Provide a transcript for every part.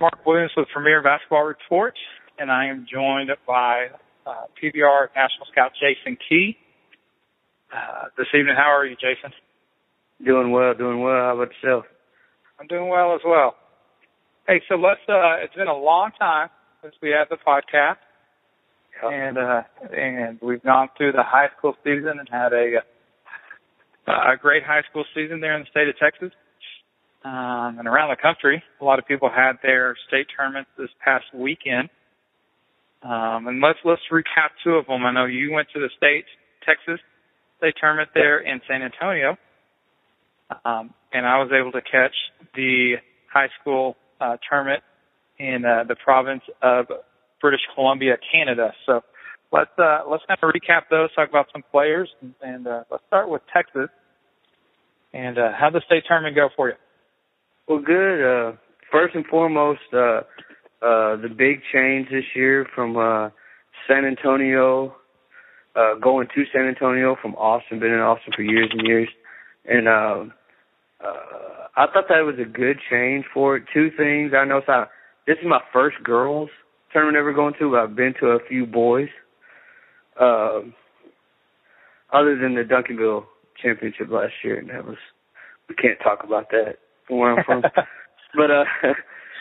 Mark Williams with Premier Basketball Reports, and I am joined by uh, PBR National Scout Jason Key. Uh, this evening, how are you, Jason? Doing well, doing well. How about yourself? I'm doing well as well. Hey, so let's. Uh, it's been a long time since we had the podcast, and uh, and we've gone through the high school season and had a a great high school season there in the state of Texas um, and around the country. A lot of people had their state tournaments this past weekend. Um, and let's let's recap two of them. I know you went to the state Texas state tournament there in San Antonio, um, and I was able to catch the high school uh, tournament in uh, the province of British Columbia, Canada. So let's uh, let's kind of recap those, talk about some players, and, and uh, let's start with Texas. And uh, how'd the state tournament go for you? Well, good. Uh, first and foremost, uh, uh, the big change this year from uh, San Antonio, uh, going to San Antonio from Austin, been in Austin for years and years, and uh, uh, I thought that was a good change for it. Two things I noticed. I, this is my first girls tournament ever going to. I've been to a few boys. Uh, other than the Duncanville championship last year, and that was we can't talk about that where I'm from. but uh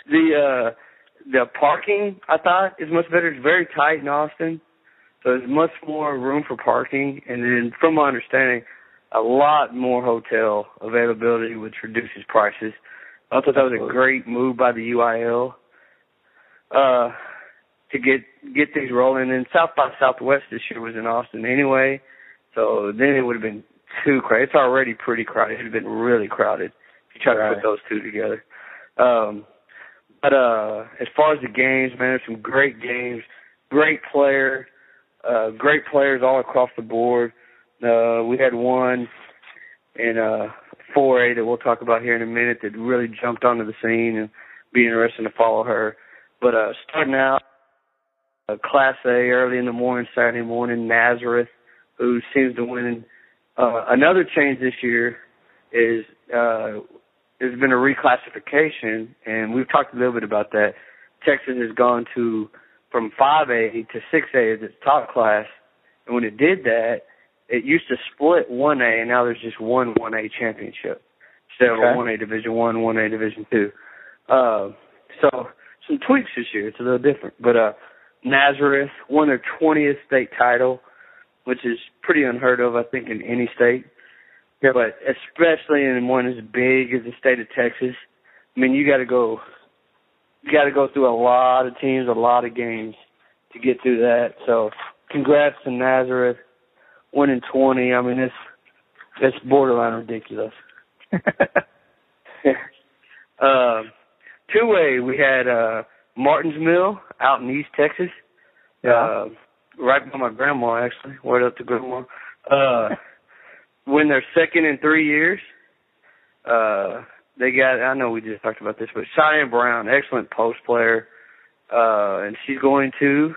the uh the parking I thought is much better. It's very tight in Austin. So there's much more room for parking and then from my understanding a lot more hotel availability which reduces prices. I thought that was a great move by the UIL uh to get get things rolling and South by Southwest this year was in Austin anyway. So then it would have been too crowded. It's already pretty crowded. It would have been really crowded you try right. to put those two together. Um, but uh, as far as the games, man, there's some great games, great player, uh, great players all across the board. Uh, we had one in uh, 4A that we'll talk about here in a minute that really jumped onto the scene and be interesting to follow her. But uh, starting out, uh, Class A early in the morning, Saturday morning, Nazareth, who seems to win. Uh, another change this year is uh, there's been a reclassification, and we've talked a little bit about that. Texas has gone to from 5A to 6A as its top class, and when it did that, it used to split 1A, and now there's just one 1A championship instead okay. of a 1A Division One, 1A Division Two. Uh, so some tweaks this year. It's a little different, but uh, Nazareth won their 20th state title, which is pretty unheard of, I think, in any state. Yeah. But especially in one as big as the state of Texas, I mean, you got to go, you got to go through a lot of teams, a lot of games to get through that. So, congrats to Nazareth, winning 20. I mean, it's it's borderline ridiculous. uh, two way, we had uh, Martins Mill out in East Texas. Yeah. Uh, right by my grandma, actually. Right up to grandma. Uh, win their second in three years. Uh, they got, I know we just talked about this, but Cheyenne Brown, excellent post player. Uh, and she's going to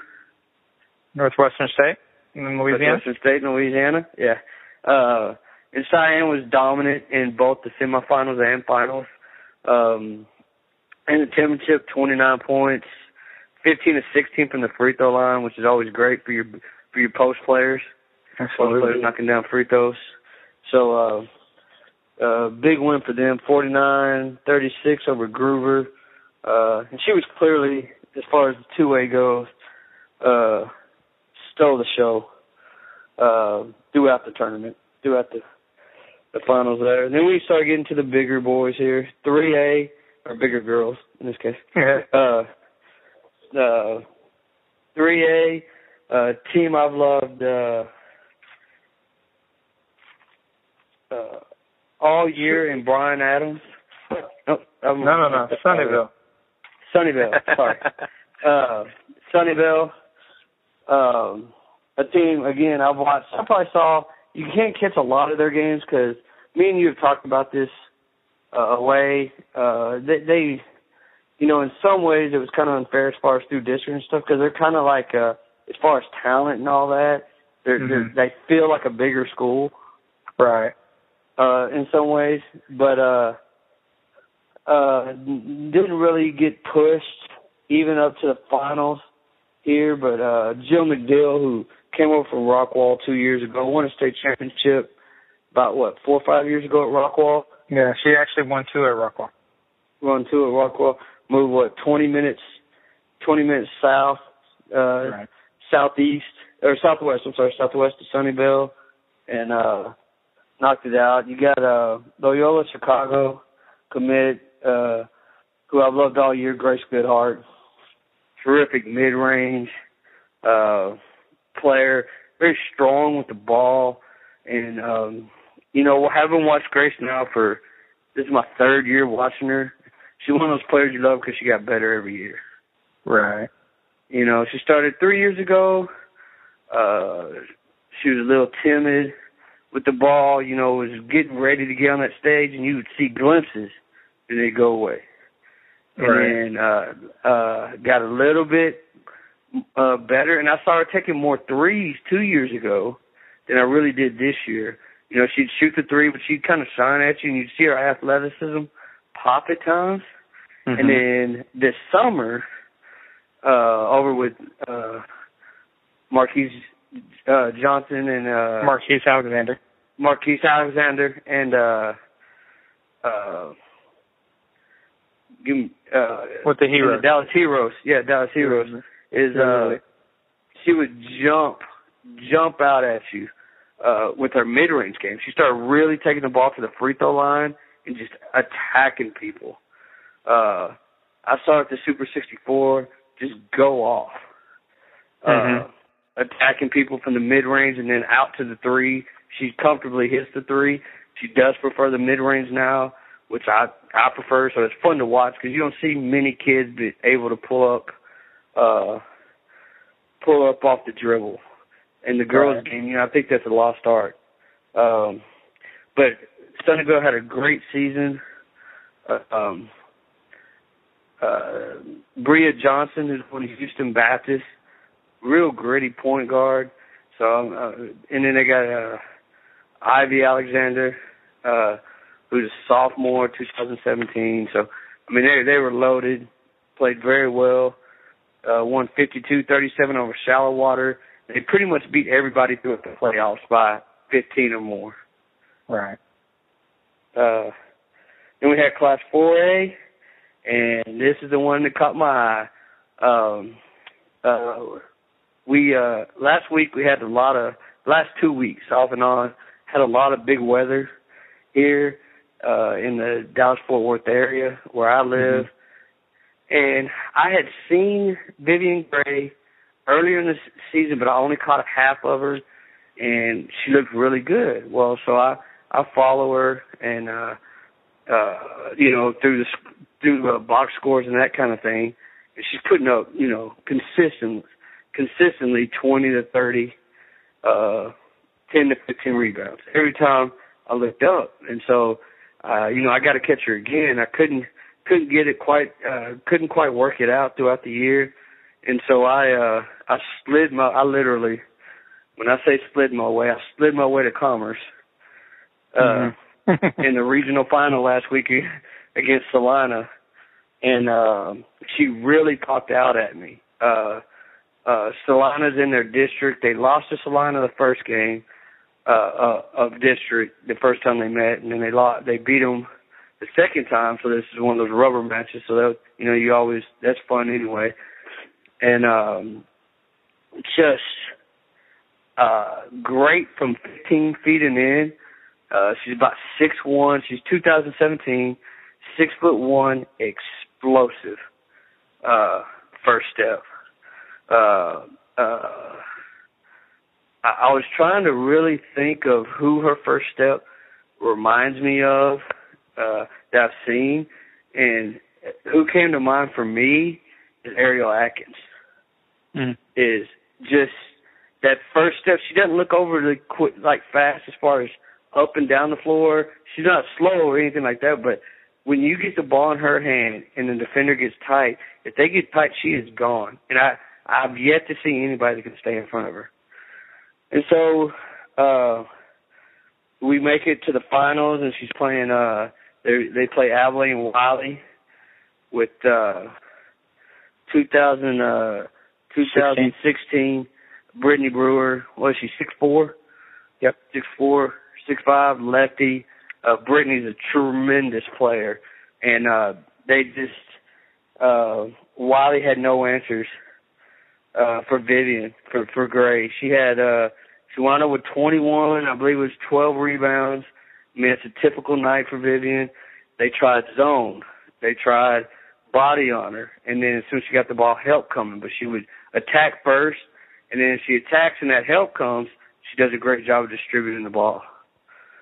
Northwestern State in Louisiana. Northwestern State in Louisiana, yeah. Uh, and Cheyenne was dominant in both the semifinals and finals. Um, in the championship, 29 points, 15 to 16 from the free throw line, which is always great for your for your post players. Absolutely. Post players knocking down free throws. So, uh, uh, big win for them, 49-36 over Gruver. Uh, and she was clearly, as far as the two-way goes, uh, stole the show, uh, throughout the tournament, throughout the, the finals there. And then we started getting to the bigger boys here, 3A, or bigger girls in this case. uh, uh, 3A, uh, team I've loved, uh, uh, all year in Bryan Adams. Oh, no, no, no, Sunnyvale. Sunnyvale, sorry. uh, Sunnyvale, um, a team, again, I've watched, I probably saw, you can't catch a lot of their games because me and you have talked about this uh, away. Uh, they, they, you know, in some ways it was kind of unfair as far as through district and stuff because they're kind of like, uh, as far as talent and all that, they're, mm-hmm. they're, they feel like a bigger school. Right uh, in some ways, but uh, uh, didn't really get pushed even up to the finals here, but uh, Jill McDill, who came over from Rockwall two years ago, won a state championship about what four or five years ago at Rockwall. Yeah, she actually won two at Rockwall. Won two at Rockwall. Moved what twenty minutes, twenty minutes south, uh, Right. southeast or southwest. I'm sorry, southwest of Sunnyvale, and uh, knocked it out. You got uh, Loyola Chicago commit, uh, who I've loved all year, Grace Goodhart. Terrific mid range uh, player, very strong with the ball, and um, you know, having watched Grace now for this is my third year watching her. She's one of those players you love because she got better every year. Right. You know, she started three years ago. Uh, she was a little timid with the ball. You know, was getting ready to get on that stage, and you would see glimpses, and they go away. And Right. then uh, uh, got a little bit uh, better, and I her taking more threes two years ago than I really did this year. You know, she'd shoot the three, but she'd kind of shine at you, and you'd see her athleticism pop at times. Mhm. And then this summer, uh, over with uh, Marquise uh, Johnson and uh, Marquise Alexander. Marquise Alexander and uh, uh, give uh, With the Heroes. the Dallas Heroes. Yeah, Dallas Heroes is uh, she would jump, jump out at you uh, with her mid-range game. She started really taking the ball to the free throw line and just attacking people. Uh, I saw her at the Super 64 just go off, Mhm. uh, attacking people from the mid-range and then out to the three. She comfortably hits the three. She does prefer the mid-range now, which I I prefer. So it's fun to watch because you don't see many kids be able to pull up. Uh, pull up off the dribble. In the girls' Right. game, you know, I think that's a lost art. Um, but Sunnyvale had a great season. Uh, um, uh, Bria Johnson is one of Houston Baptist, real gritty point guard. So, um, uh, and then they got uh, Ivy Alexander, uh, who's a sophomore, 2017. So, I mean, they they were loaded, played very well uh, won 52-37 over Shallow Water. They pretty much beat everybody through the playoffs by 15 or more. Right. Uh, then we had Class 4A, and this is the one that caught my eye. Um, uh, we uh, last week we had a lot of last two weeks off and on had a lot of big weather here uh, in the Dallas Fort Worth area where I live. And I had seen Vivian Gray earlier in the season, but I only caught a half of her, and she looked really good. Well, so I I follow her, and uh, uh, you know through the through uh, box scores and that kind of thing, and she's putting up you know consistent consistently twenty to thirty, uh, ten to fifteen rebounds. Every time I looked up, and so uh, you know I got to catch her again. I couldn't couldn't get it quite uh couldn't quite work it out throughout the year. And so i uh i slid my i literally when i say slid my way i slid my way to commerce uh Mhm. in the regional final last week against Celina and um she really popped out at me. Uh uh Celina's in their district they lost to Celina the first game uh, uh of district the first time they met and then they lost they beat them the second time, so this is one of those rubber matches. So that you know, you always that's fun anyway. And um just uh great from 15 feet and in. Uh she's about six one. She's 2017, six foot one, explosive. Uh, first step. Uh, uh. I, I was trying to really think of who her first step reminds me of uh, that I've seen, and who came to mind for me is Ariel Atkins. Mhm. Is just that first step. She doesn't look overly quick, like fast as far as up and down the floor. She's not slow or anything like that, but when you get the ball in her hand and the defender gets tight, if they get tight, she is gone. And I I've yet to see anybody that can stay in front of her. And so uh we make it to the finals and she's playing uh they they play Abilene Wylie with uh 2000 uh 2016 Brittany Brewer. Was she six four? Yep. Six four, six five, lefty. Uh Brittany's a tremendous player and uh they just uh Wylie had no answers uh for Vivian for for Gray. She had uh she wound up with 21, I believe it was 12 rebounds. I mean, it's a typical night for Vivian. They tried zone. They tried body on her. And then as soon as she got the ball, help coming. But she would attack first. And then if she attacks and that help comes, she does a great job of distributing the ball.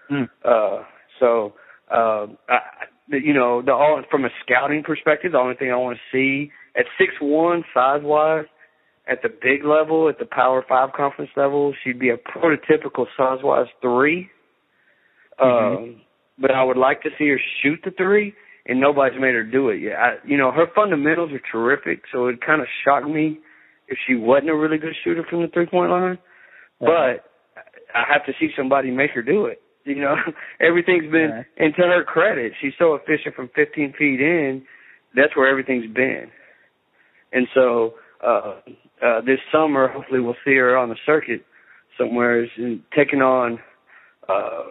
Hmm. Uh, so, uh, I, you know, the all from a scouting perspective, the only thing I want to see at six one size wise, at the big level, at the Power Five conference level, she'd be a prototypical size wise three. Mm-hmm. Um, but I would like to see her shoot the three, and nobody's made her do it yet. I, you know, her fundamentals are terrific, so it kind of shocked me if she wasn't a really good shooter from the three point line. But I have to see somebody make her do it. You know, everything's been, and to her credit, she's so efficient from 15 feet in. That's where everything's been. And so, uh, uh, this summer, hopefully we'll see her on the circuit somewhere and taking on, uh,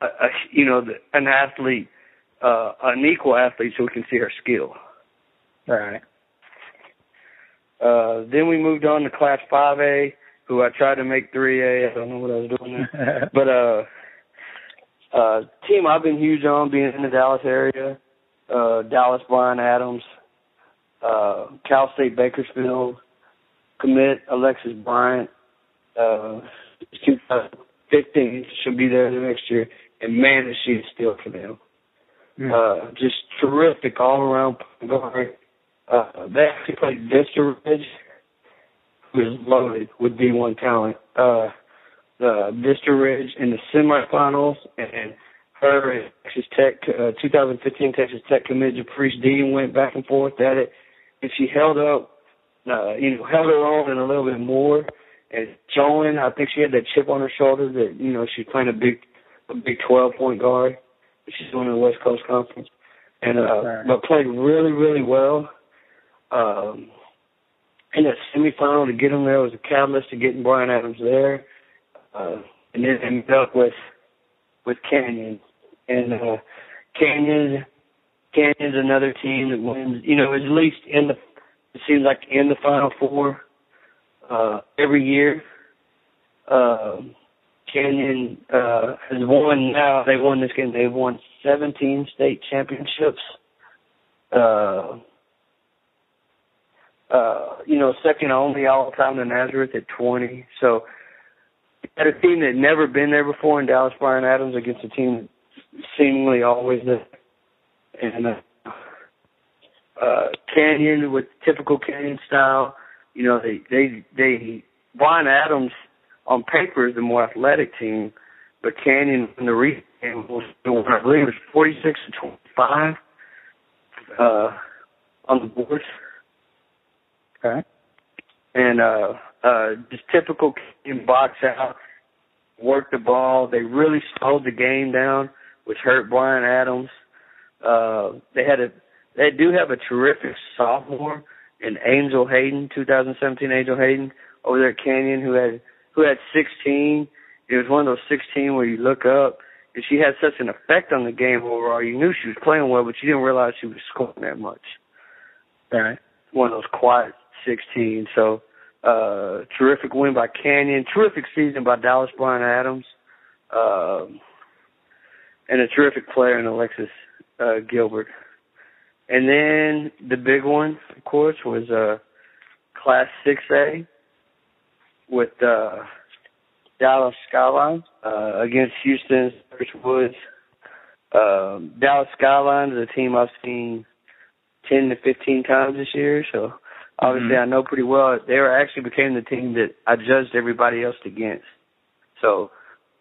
a, a, you know, the, an athlete, uh, an equal athlete so we can see her skill. Right. Uh, then we moved on to class 5A, who I tried to make 3A. I don't know what I was doing there. but, uh, uh, team I've been huge on being in the Dallas area, uh, Dallas Bryan Adams, uh, Cal State Bakersfield, commit Alexis Bryant, uh, 2015, she'll be there the next year, and man, is she a steal for them. Hmm. Uh, just terrific all around guard. Uh, they actually played Vista Ridge, who is loaded with D1 talent. Uh, the Vista Ridge in the semifinals, and her and Texas Tech, uh, 2015 Texas Tech committed Caprice Dean went back and forth at it, and she held up, uh, you know, held her own and a little bit more. And showing, I think she had that chip on her shoulder that you know she's playing a big, a big 12 point guard. She's doing the West Coast Conference, and uh, Right. but played really, really well. Um, in that semifinal to get him there was a catalyst to getting Bryan Adams there. Uh, and then ended up with with Canyon, and uh, Canyon Canyon's another team that wins. You know, at least in the it seems like in the Final Four uh, every year. Uh, Canyon uh, has won now. They won this game. They've won 17 state championships. Uh, uh, you know, second only all time to Nazareth at 20. So, had a team that had never been there before in Dallas Bryan Adams against a team seemingly always there. And uh, uh, Canyon with typical Canyon style, you know, they they they Bryan Adams on paper is the more athletic team, but Canyon in the game was I believe it was 46 to 25 uh, on the boards Okay. and uh uh just typical Canyon box out, work the ball. They really slowed the game down, which hurt Bryan Adams. Uh they had a they do have a terrific sophomore in Angel Hayden, 2017 Angel Hayden over there at Canyon who had who had 16. It was one of those 16 where you look up and she had such an effect on the game overall. You knew she was playing well, but you didn't realize she was scoring that much Right. one of those quiet 16. So, uh, terrific win by Canyon. Terrific season by Dallas Bryan Adams. Um, and a terrific player in Alexis, uh, Gilbert. And then the big one, of course, was, uh, Class 6A with, uh, Dallas Skyline, uh, against Houston's Woods. Um, Dallas Skyline is a team I've seen 10 to 15 times this year, so obviously Mhm. I know pretty well. They were actually became the team that I judged everybody else against. So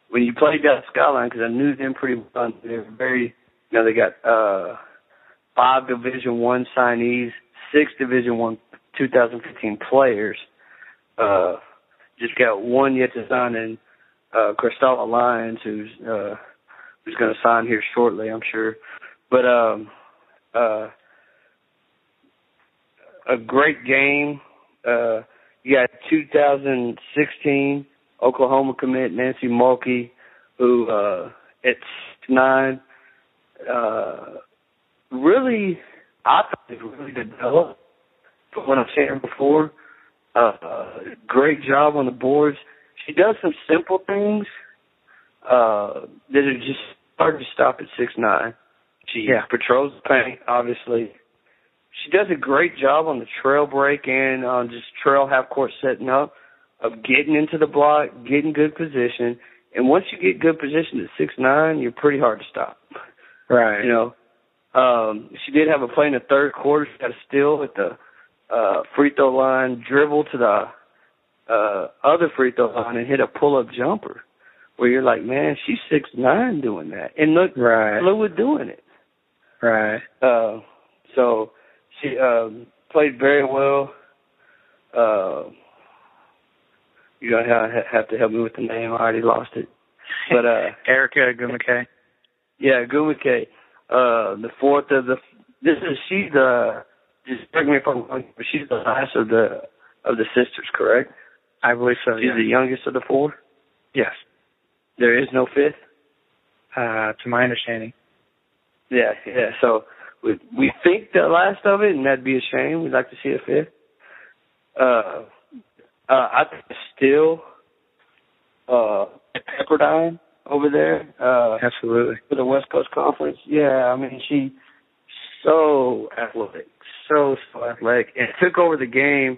when you played Dallas Skyline, because I knew them pretty well, they were very, you know, they got uh five Division One signees, six Division One 2015 players. Uh, just got one yet to sign in uh, Cristela Lyons, who's uh, who's going to sign here shortly, I'm sure. But um, uh, a great game. Uh, you got 2016 Oklahoma commit Nancy Mulkey, who uh, at nine uh, really I thought it really developed from what I've seen her before. Uh, great job on the boards. She does some simple things uh, that are just hard to stop at six nine. She Yeah. patrols the paint, obviously. She does a great job on the trail break and on just trail half court setting up of getting into the block, getting good position. And once you get good position at six nine, you're pretty hard to stop. Right. You know, um, she did have a play in the third quarter. She got a steal at the uh, free throw line, dribble to the uh, other free throw line, and hit a pull up jumper. Where you're like, man, she's six nine doing that, and look, Right. fluid doing it. Right. Uh, so she um, played very well. Uh, you're gonna ha- have to help me with the name. I already lost it. But uh, Erica Ogwumike. yeah, Ogwumike. Uh, the fourth of the. This is she's the. Just correct me if I'm wrong, but she's the last of the of the sisters, correct? I believe so. She's Yeah. the youngest of the four. Yes. There is no fifth. Uh, to my understanding. Yeah, yeah. So we we think the last of it, and that'd be a shame. We'd like to see a fifth. Uh, uh, I think still uh, Pepperdine over there uh, Absolutely. for the West Coast Conference. Yeah, I mean she so athletic, so so athletic, and took over the game.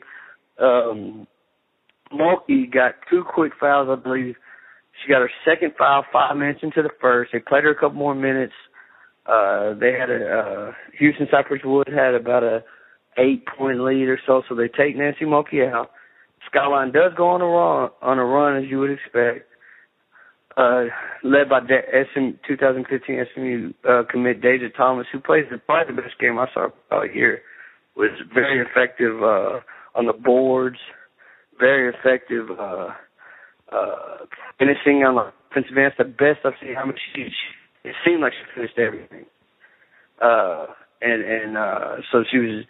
Um, Mulkey got two quick fouls, I believe. She got her second foul five minutes into the first. They played her a couple more minutes. Uh, they had a uh, Houston Cypress Wood had about a eight point lead or so, so they take Nancy Mulkey out. Skyline does go on a run, on a run as you would expect. Uh, led by De- SM 2015 SMU uh, commit Deja Thomas, who plays the, probably the best game I saw all year. Was very effective uh, on the boards, very effective uh, uh, finishing on the offensive end. It's the best I've seen. I mean, she, she, it seemed like she finished everything. Uh, and and uh, so she was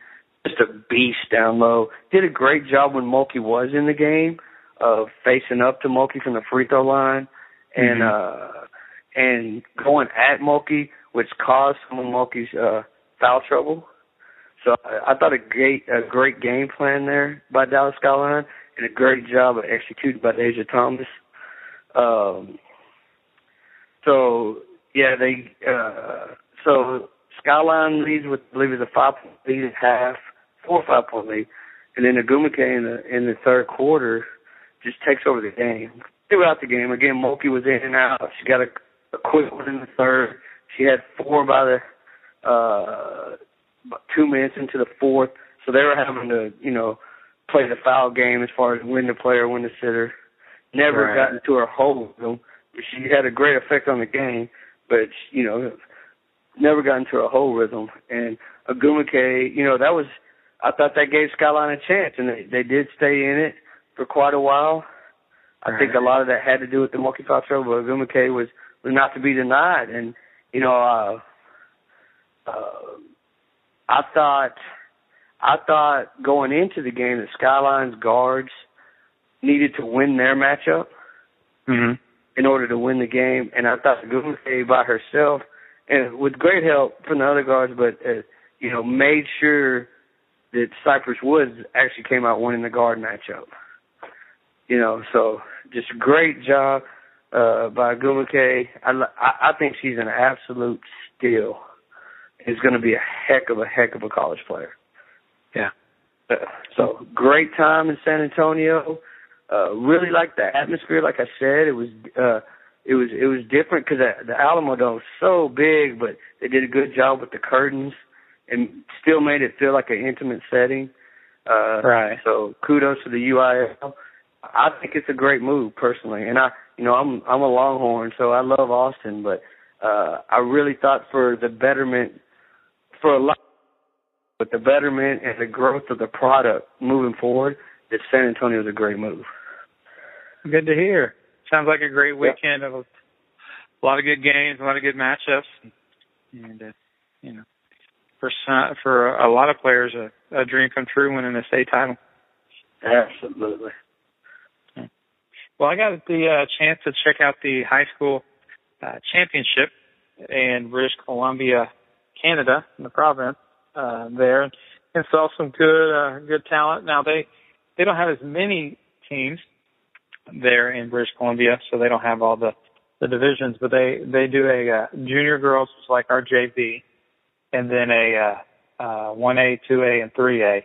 just a beast down low. Did a great job when Mulkey was in the game of facing up to Mulkey from the free throw line and Mhm. uh and going at Mulkey, which caused some of Mulkey's uh foul trouble. So I, I thought a great a great game plan there by Dallas Skyline and a great job of executing by Deja Thomas. Um so yeah, they uh so Skyline leads with I believe it's a five point lead at half, four or five point lead. And then Ogwumike in the in the third quarter just takes over the game. Throughout the game, again, Mulkey was in and out. She got a, a quick one in the third. She had four by the uh about two minutes into the fourth. So they were having to, you know, play the foul game as far as when to play or when to sit her. Never Right. got into her with them. She had a great effect on the game, but you know, never got into a whole rhythm. And Ogwumike, you know, that was I thought that gave Skyline a chance, and they they did stay in it for quite a while. I think a lot of that had to do with the Mulkey trouble, but Ogwumike was was not to be denied. And you know, uh, uh, I thought I thought going into the game that Skyline's guards needed to win their matchup Mhm. in order to win the game. And I thought Ogwumike by herself, and with great help from the other guards, but uh, you know, made sure that Cypress Woods actually came out winning the guard matchup. You know, so just a great job uh, by Ogwumike. I, I I think she's an absolute steal. Is going to be a heck of a heck of a college player. Yeah. Uh, so great time in San Antonio. Uh, really liked the atmosphere. Like I said, it was uh, it was it was different because the, the Alamo Dome was so big, but they did a good job with the curtains and still made it feel like an intimate setting. Uh, Right. So kudos to the UIL. I think it's a great move personally, and I, you know, I'm I'm a Longhorn, so I love Austin, but uh, I really thought for the betterment, for a lot, but the betterment and the growth of the product moving forward, that San Antonio is a great move. Good to hear. Sounds like a great weekend of a lot of good games, a lot of good matchups, and uh, you know, for some, for a lot of players, a, a dream come true winning a state title. Absolutely. Well, I got the uh, chance to check out the high school uh, championship in British Columbia, Canada, in the province uh, there, and saw some good uh, good talent. Now they they don't have as many teams there in British Columbia, so they don't have all the the divisions, but they they do a uh, junior girls, which is like our JV, and then a uh, uh, 1A, 2A, and 3A,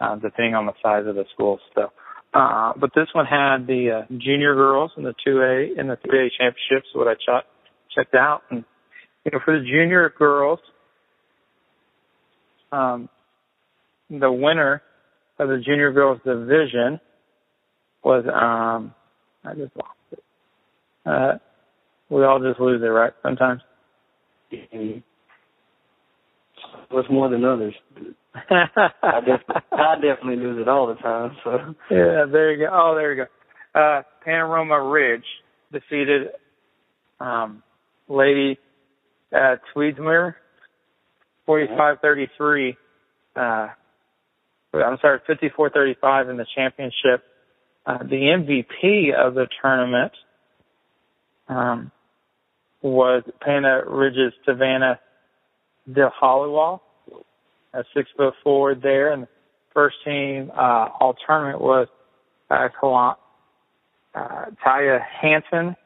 uh, depending on the size of the school. So, uh, but this one had the uh, junior girls and the 2A and the 3A championships. What I ch- checked out, and you know, for the junior girls, um, the winner of the junior girls division was um, I just lost it. Uh, we all just lose it, right? Sometimes. Mm-hmm. What's more than others? I definitely, I definitely lose it all the time. So yeah, there you go. Oh, there you go. Uh, Panorama Ridge defeated um, Lady uh, Tweedsmuir 45-33. Uh, I'm sorry, 54-35 in the championship. Uh, the MVP of the tournament um, was Pana Ridge's Savannah De Hollywell, a six foot forward there, and the first team uh, all tournament was uh, Kalan, uh, Taya Hanson,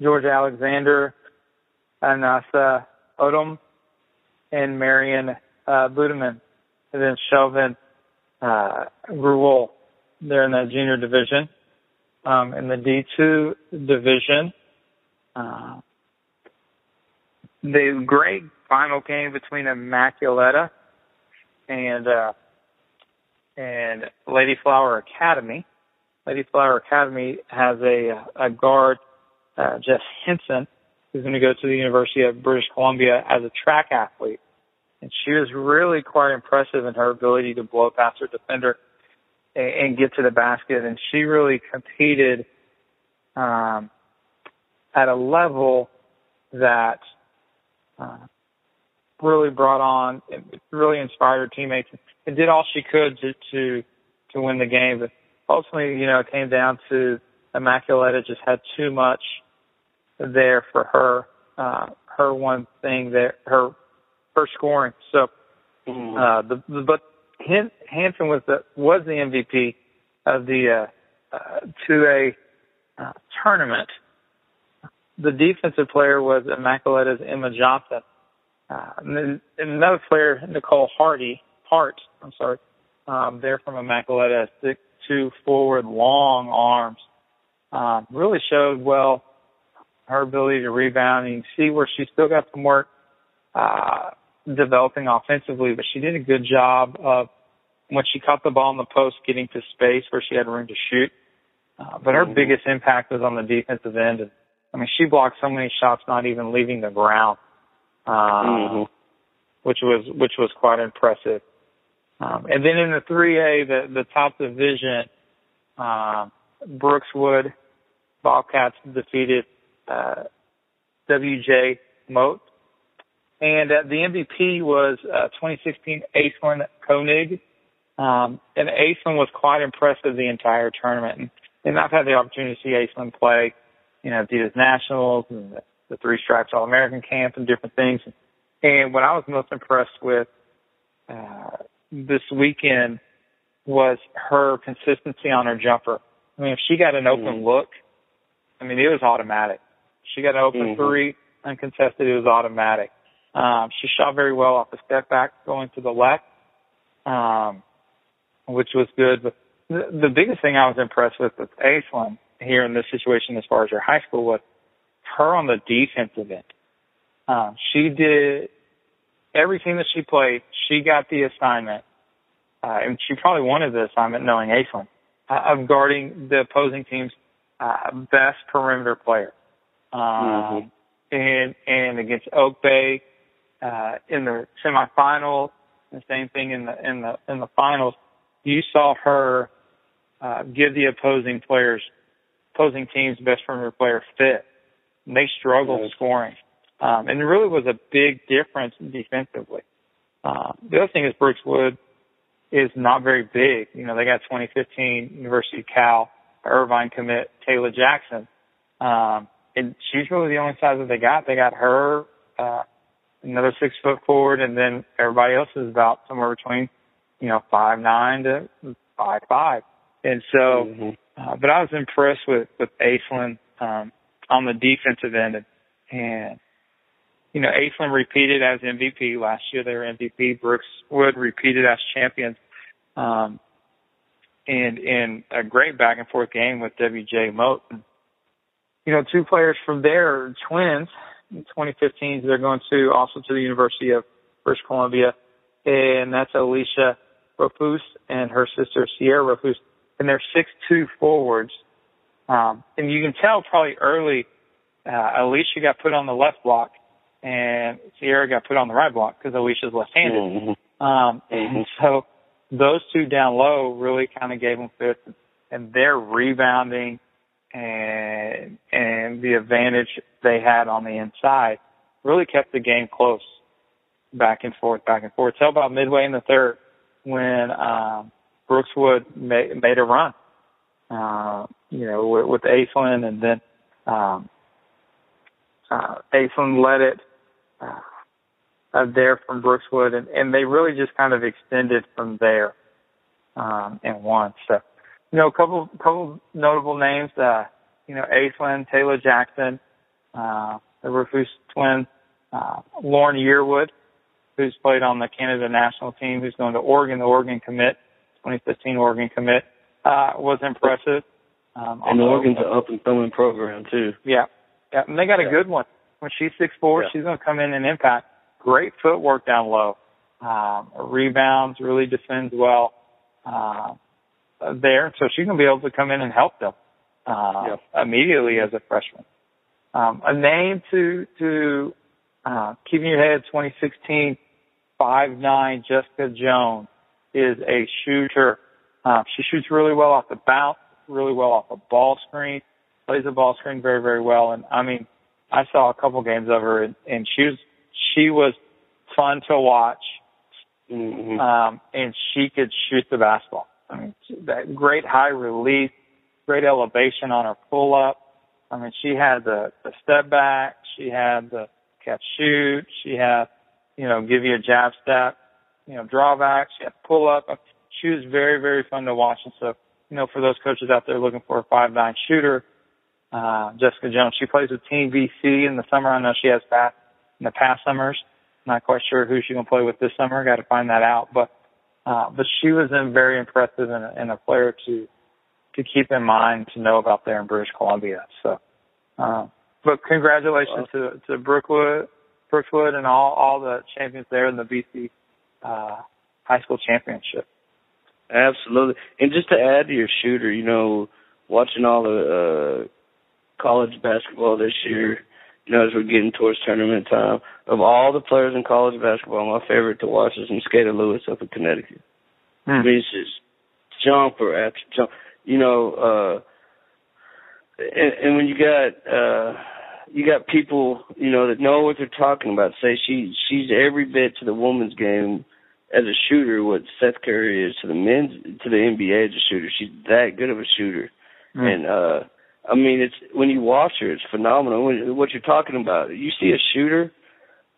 George Alexander, Anasa Odom, and Marion uh, Budeman, and then Shelvin uh, Gruel. They're in the junior division. Um, in the D2 division, uh, the great final game between Immaculata and uh, and Little Flower Academy. Little Flower Academy has a a guard, uh, Jess Henson, who's going to go to the University of British Columbia as a track athlete, and she was really quite impressive in her ability to blow past her defender and, and get to the basket, and she really competed um, at a level that uh, really brought on, really inspired her teammates, and did all she could to to to win the game. But ultimately, you know, it came down to Immaculata just had too much there for her. Uh, her one thing there, her her scoring. So, mm-hmm. uh, the, the but Hanson was the was the MVP of the uh, uh, 2A uh, tournament the defensive player was Immaculata's Emma Johnson. Uh, and then another player, Nicole Hardy, Hart, I'm sorry, um, they're from Immaculata, six two forward, long arms. Um, really showed well her ability to rebound. And you can see where she still got some work uh, developing offensively, but she did a good job of when she caught the ball in the post, getting to space where she had room to shoot. Uh, but her mm-hmm. biggest impact was on the defensive end, and I mean, she blocked so many shots, not even leaving the ground, uh, mm-hmm. which was which was quite impressive. Um, and then in the 3A, the the top division, uh, Brookswood Bobcats defeated uh, WJ Mouat, and uh, the MVP was uh, 2016 Aislinn Konig. Um, and Aislinn was quite impressive the entire tournament. And, and I've had the opportunity to see Aislinn play you know, Adidas Nationals and the, the Three Stripes All American Camp and different things. And what I was most impressed with uh, this weekend was her consistency on her jumper. I mean, if she got an open mm-hmm. look, I mean, it was automatic. She got an open mm-hmm. three, uncontested, it was automatic. Um, she shot very well off the step back going to the left, um, which was good. But the, the biggest thing I was impressed with with Aislinn here in this situation as far as her high school was her on the defensive end. Um, she did everything that she played. She got the assignment, uh, and she probably wanted the assignment knowing Aislinn, uh, of guarding the opposing team's uh, best perimeter player. Um, mm-hmm. and, and against Oak Bay, uh, in the semifinals, the same thing in the, in the, in the finals, you saw her, uh, give the opposing players opposing team's best perimeter player fit. And they struggled scoring. Um, and it really was a big difference defensively. Uh, the other thing is Brookswood is not very big. You know, they got 2015 University of Cal Irvine commit Taylor Jackson. Um, and she's really the only size that they got. They got her, uh, another six foot forward, and then everybody else is about somewhere between, you know, five nine to five five. And so, Mm-hmm. uh, but I was impressed with with Aislinn um, on the defensive end, and, you know, Aislinn repeated as MVP last year. They were MVP. Brooks Wood repeated as champions. Um, and in a great back and forth game with WJ Mouat. You know, two players from there twins. In 2015, they're going to also to the University of British Columbia, and that's Alicia Rofus and her sister Sierra Rofus, and they're six two forwards. Um, and you can tell probably early, uh, Alicia got put on the left block, and Sierra got put on the right block because Alicia's left-handed. Mm-hmm. Um, and so those two down low really kind of gave them fits, and their rebounding and and the advantage they had on the inside really kept the game close, back and forth, back and forth. Till about midway in the third, when um, Brookswood made, made a run, uh, you know, with, with Aislinn, and then um, uh, Aislinn led it. Uh, uh, there from Brookswood, and, and they really just kind of extended from there um, and won. So, you know, a couple couple notable names. Uh, you know, Aislinn, Taylor Jackson, uh, the Rufus twins, uh, Lauren Yearwood, who's played on the Canada national team, who's going to Oregon, the Oregon commit, 2015 Oregon commit, uh, was impressive. Um, And although- Oregon's an up and coming program too. yeah. Yeah. And they got a Yeah. good one. When she's six four, Yeah. she's gonna come in and impact. Great footwork down low. Um rebounds, really defends well uh there. So she's gonna be able to come in and help them uh immediately as a freshman. Um a name to to uh keep in your head twenty sixteen five nine Jessica Jones is a shooter. Um she shoots really well off the bounce, really well off the ball screen plays the ball screen very, very well. And I mean, I saw a couple games of her, and, and she was she was fun to watch, Mm-hmm. um, and she could shoot the basketball. I mean, that great high release, great elevation on her pull up. I mean, she had the the step back, she had the catch shoot, she had you know give you a jab step, you know drawback, she had pull up. She was very, very fun to watch, and so you know for those coaches out there looking for a five nine shooter uh, Jessica Jones. She plays with Team BC in the summer. I know she has past in the past summers. Not quite sure who she's gonna play with this summer. Got to find that out. But uh, but she was in very impressive and, and a player to to keep in mind to know about there in British Columbia. So, uh, but congratulations to to Brookwood, Brookswood, and all all the champions there in the BC uh, high school championship. Absolutely. And just to add to your shooter, you know, watching all the uh college basketball this year, you know, as we're getting towards tournament time, of all the players in college basketball, my favorite to watch is Mosqueda-Lewis up in Connecticut. I mean, it's just jumper after jump. You know, uh, and, and when you got uh, you got people, you know, that know what they're talking about. Say she she's every bit to the women's game as a shooter what Seth Curry is to the men's to the NBA as a shooter. She's that good of a shooter, and uh, I mean, it's when you watch her, it's phenomenal. When, what you're talking about, you see a shooter,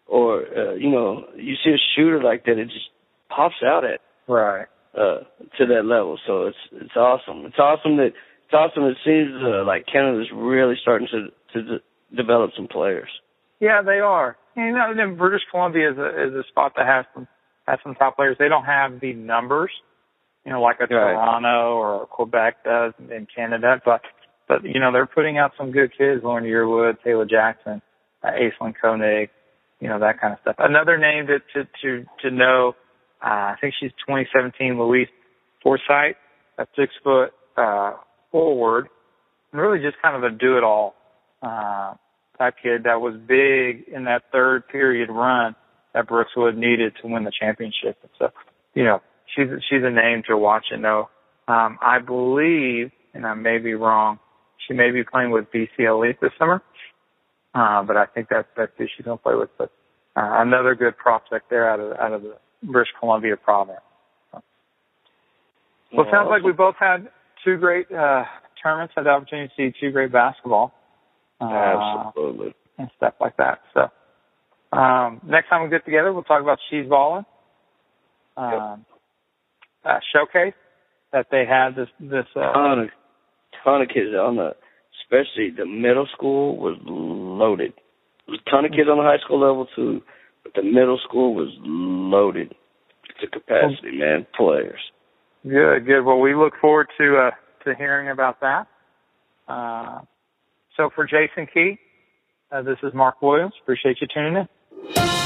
or uh, you know, you see a shooter like that, it just pops out at Right. uh to that level. So it's it's awesome. It's awesome that it's awesome. It seems uh, like Canada's really starting to to de- develop some players. Yeah, they are. And, you know, then British Columbia is a is a spot that has some has some top players. They don't have the numbers, you know, like a Right. Toronto or Quebec does in Canada, but but you know they're putting out some good kids. Lauren Yearwood, Taylor Jackson, uh, Aislinn Konig, you know that kind of stuff. Another name to to to, to know, uh, I think she's 2017 Louise Forsythe, a six foot uh, forward, and really just kind of a do it all uh, type kid that was big in that third period run that Brookswood needed to win the championship. And so, you know, she's she's a name to watch and know. Um, I believe, and I may be wrong, she may be playing with BC Elite this summer. Uh, but I think that's that's who she's to play with. But uh, another good prospect there out of out of the British Columbia province. So. Well, it sounds like we both had two great uh, tournaments, had the opportunity to see two great basketball. Uh, Absolutely. And stuff like that. So um, next time we get together, we'll talk about She's Ballin'. Um, yep. uh, showcase that they had this this uh, ton of ton of kids on the especially the middle school was loaded. There was a ton of kids on the high school level too, but the middle school was loaded to capacity, man. Players. Good, good. Well, we look forward to uh, to hearing about that. Uh, so for Jason Key, uh, this is Mark Williams. Appreciate you tuning in. Bye.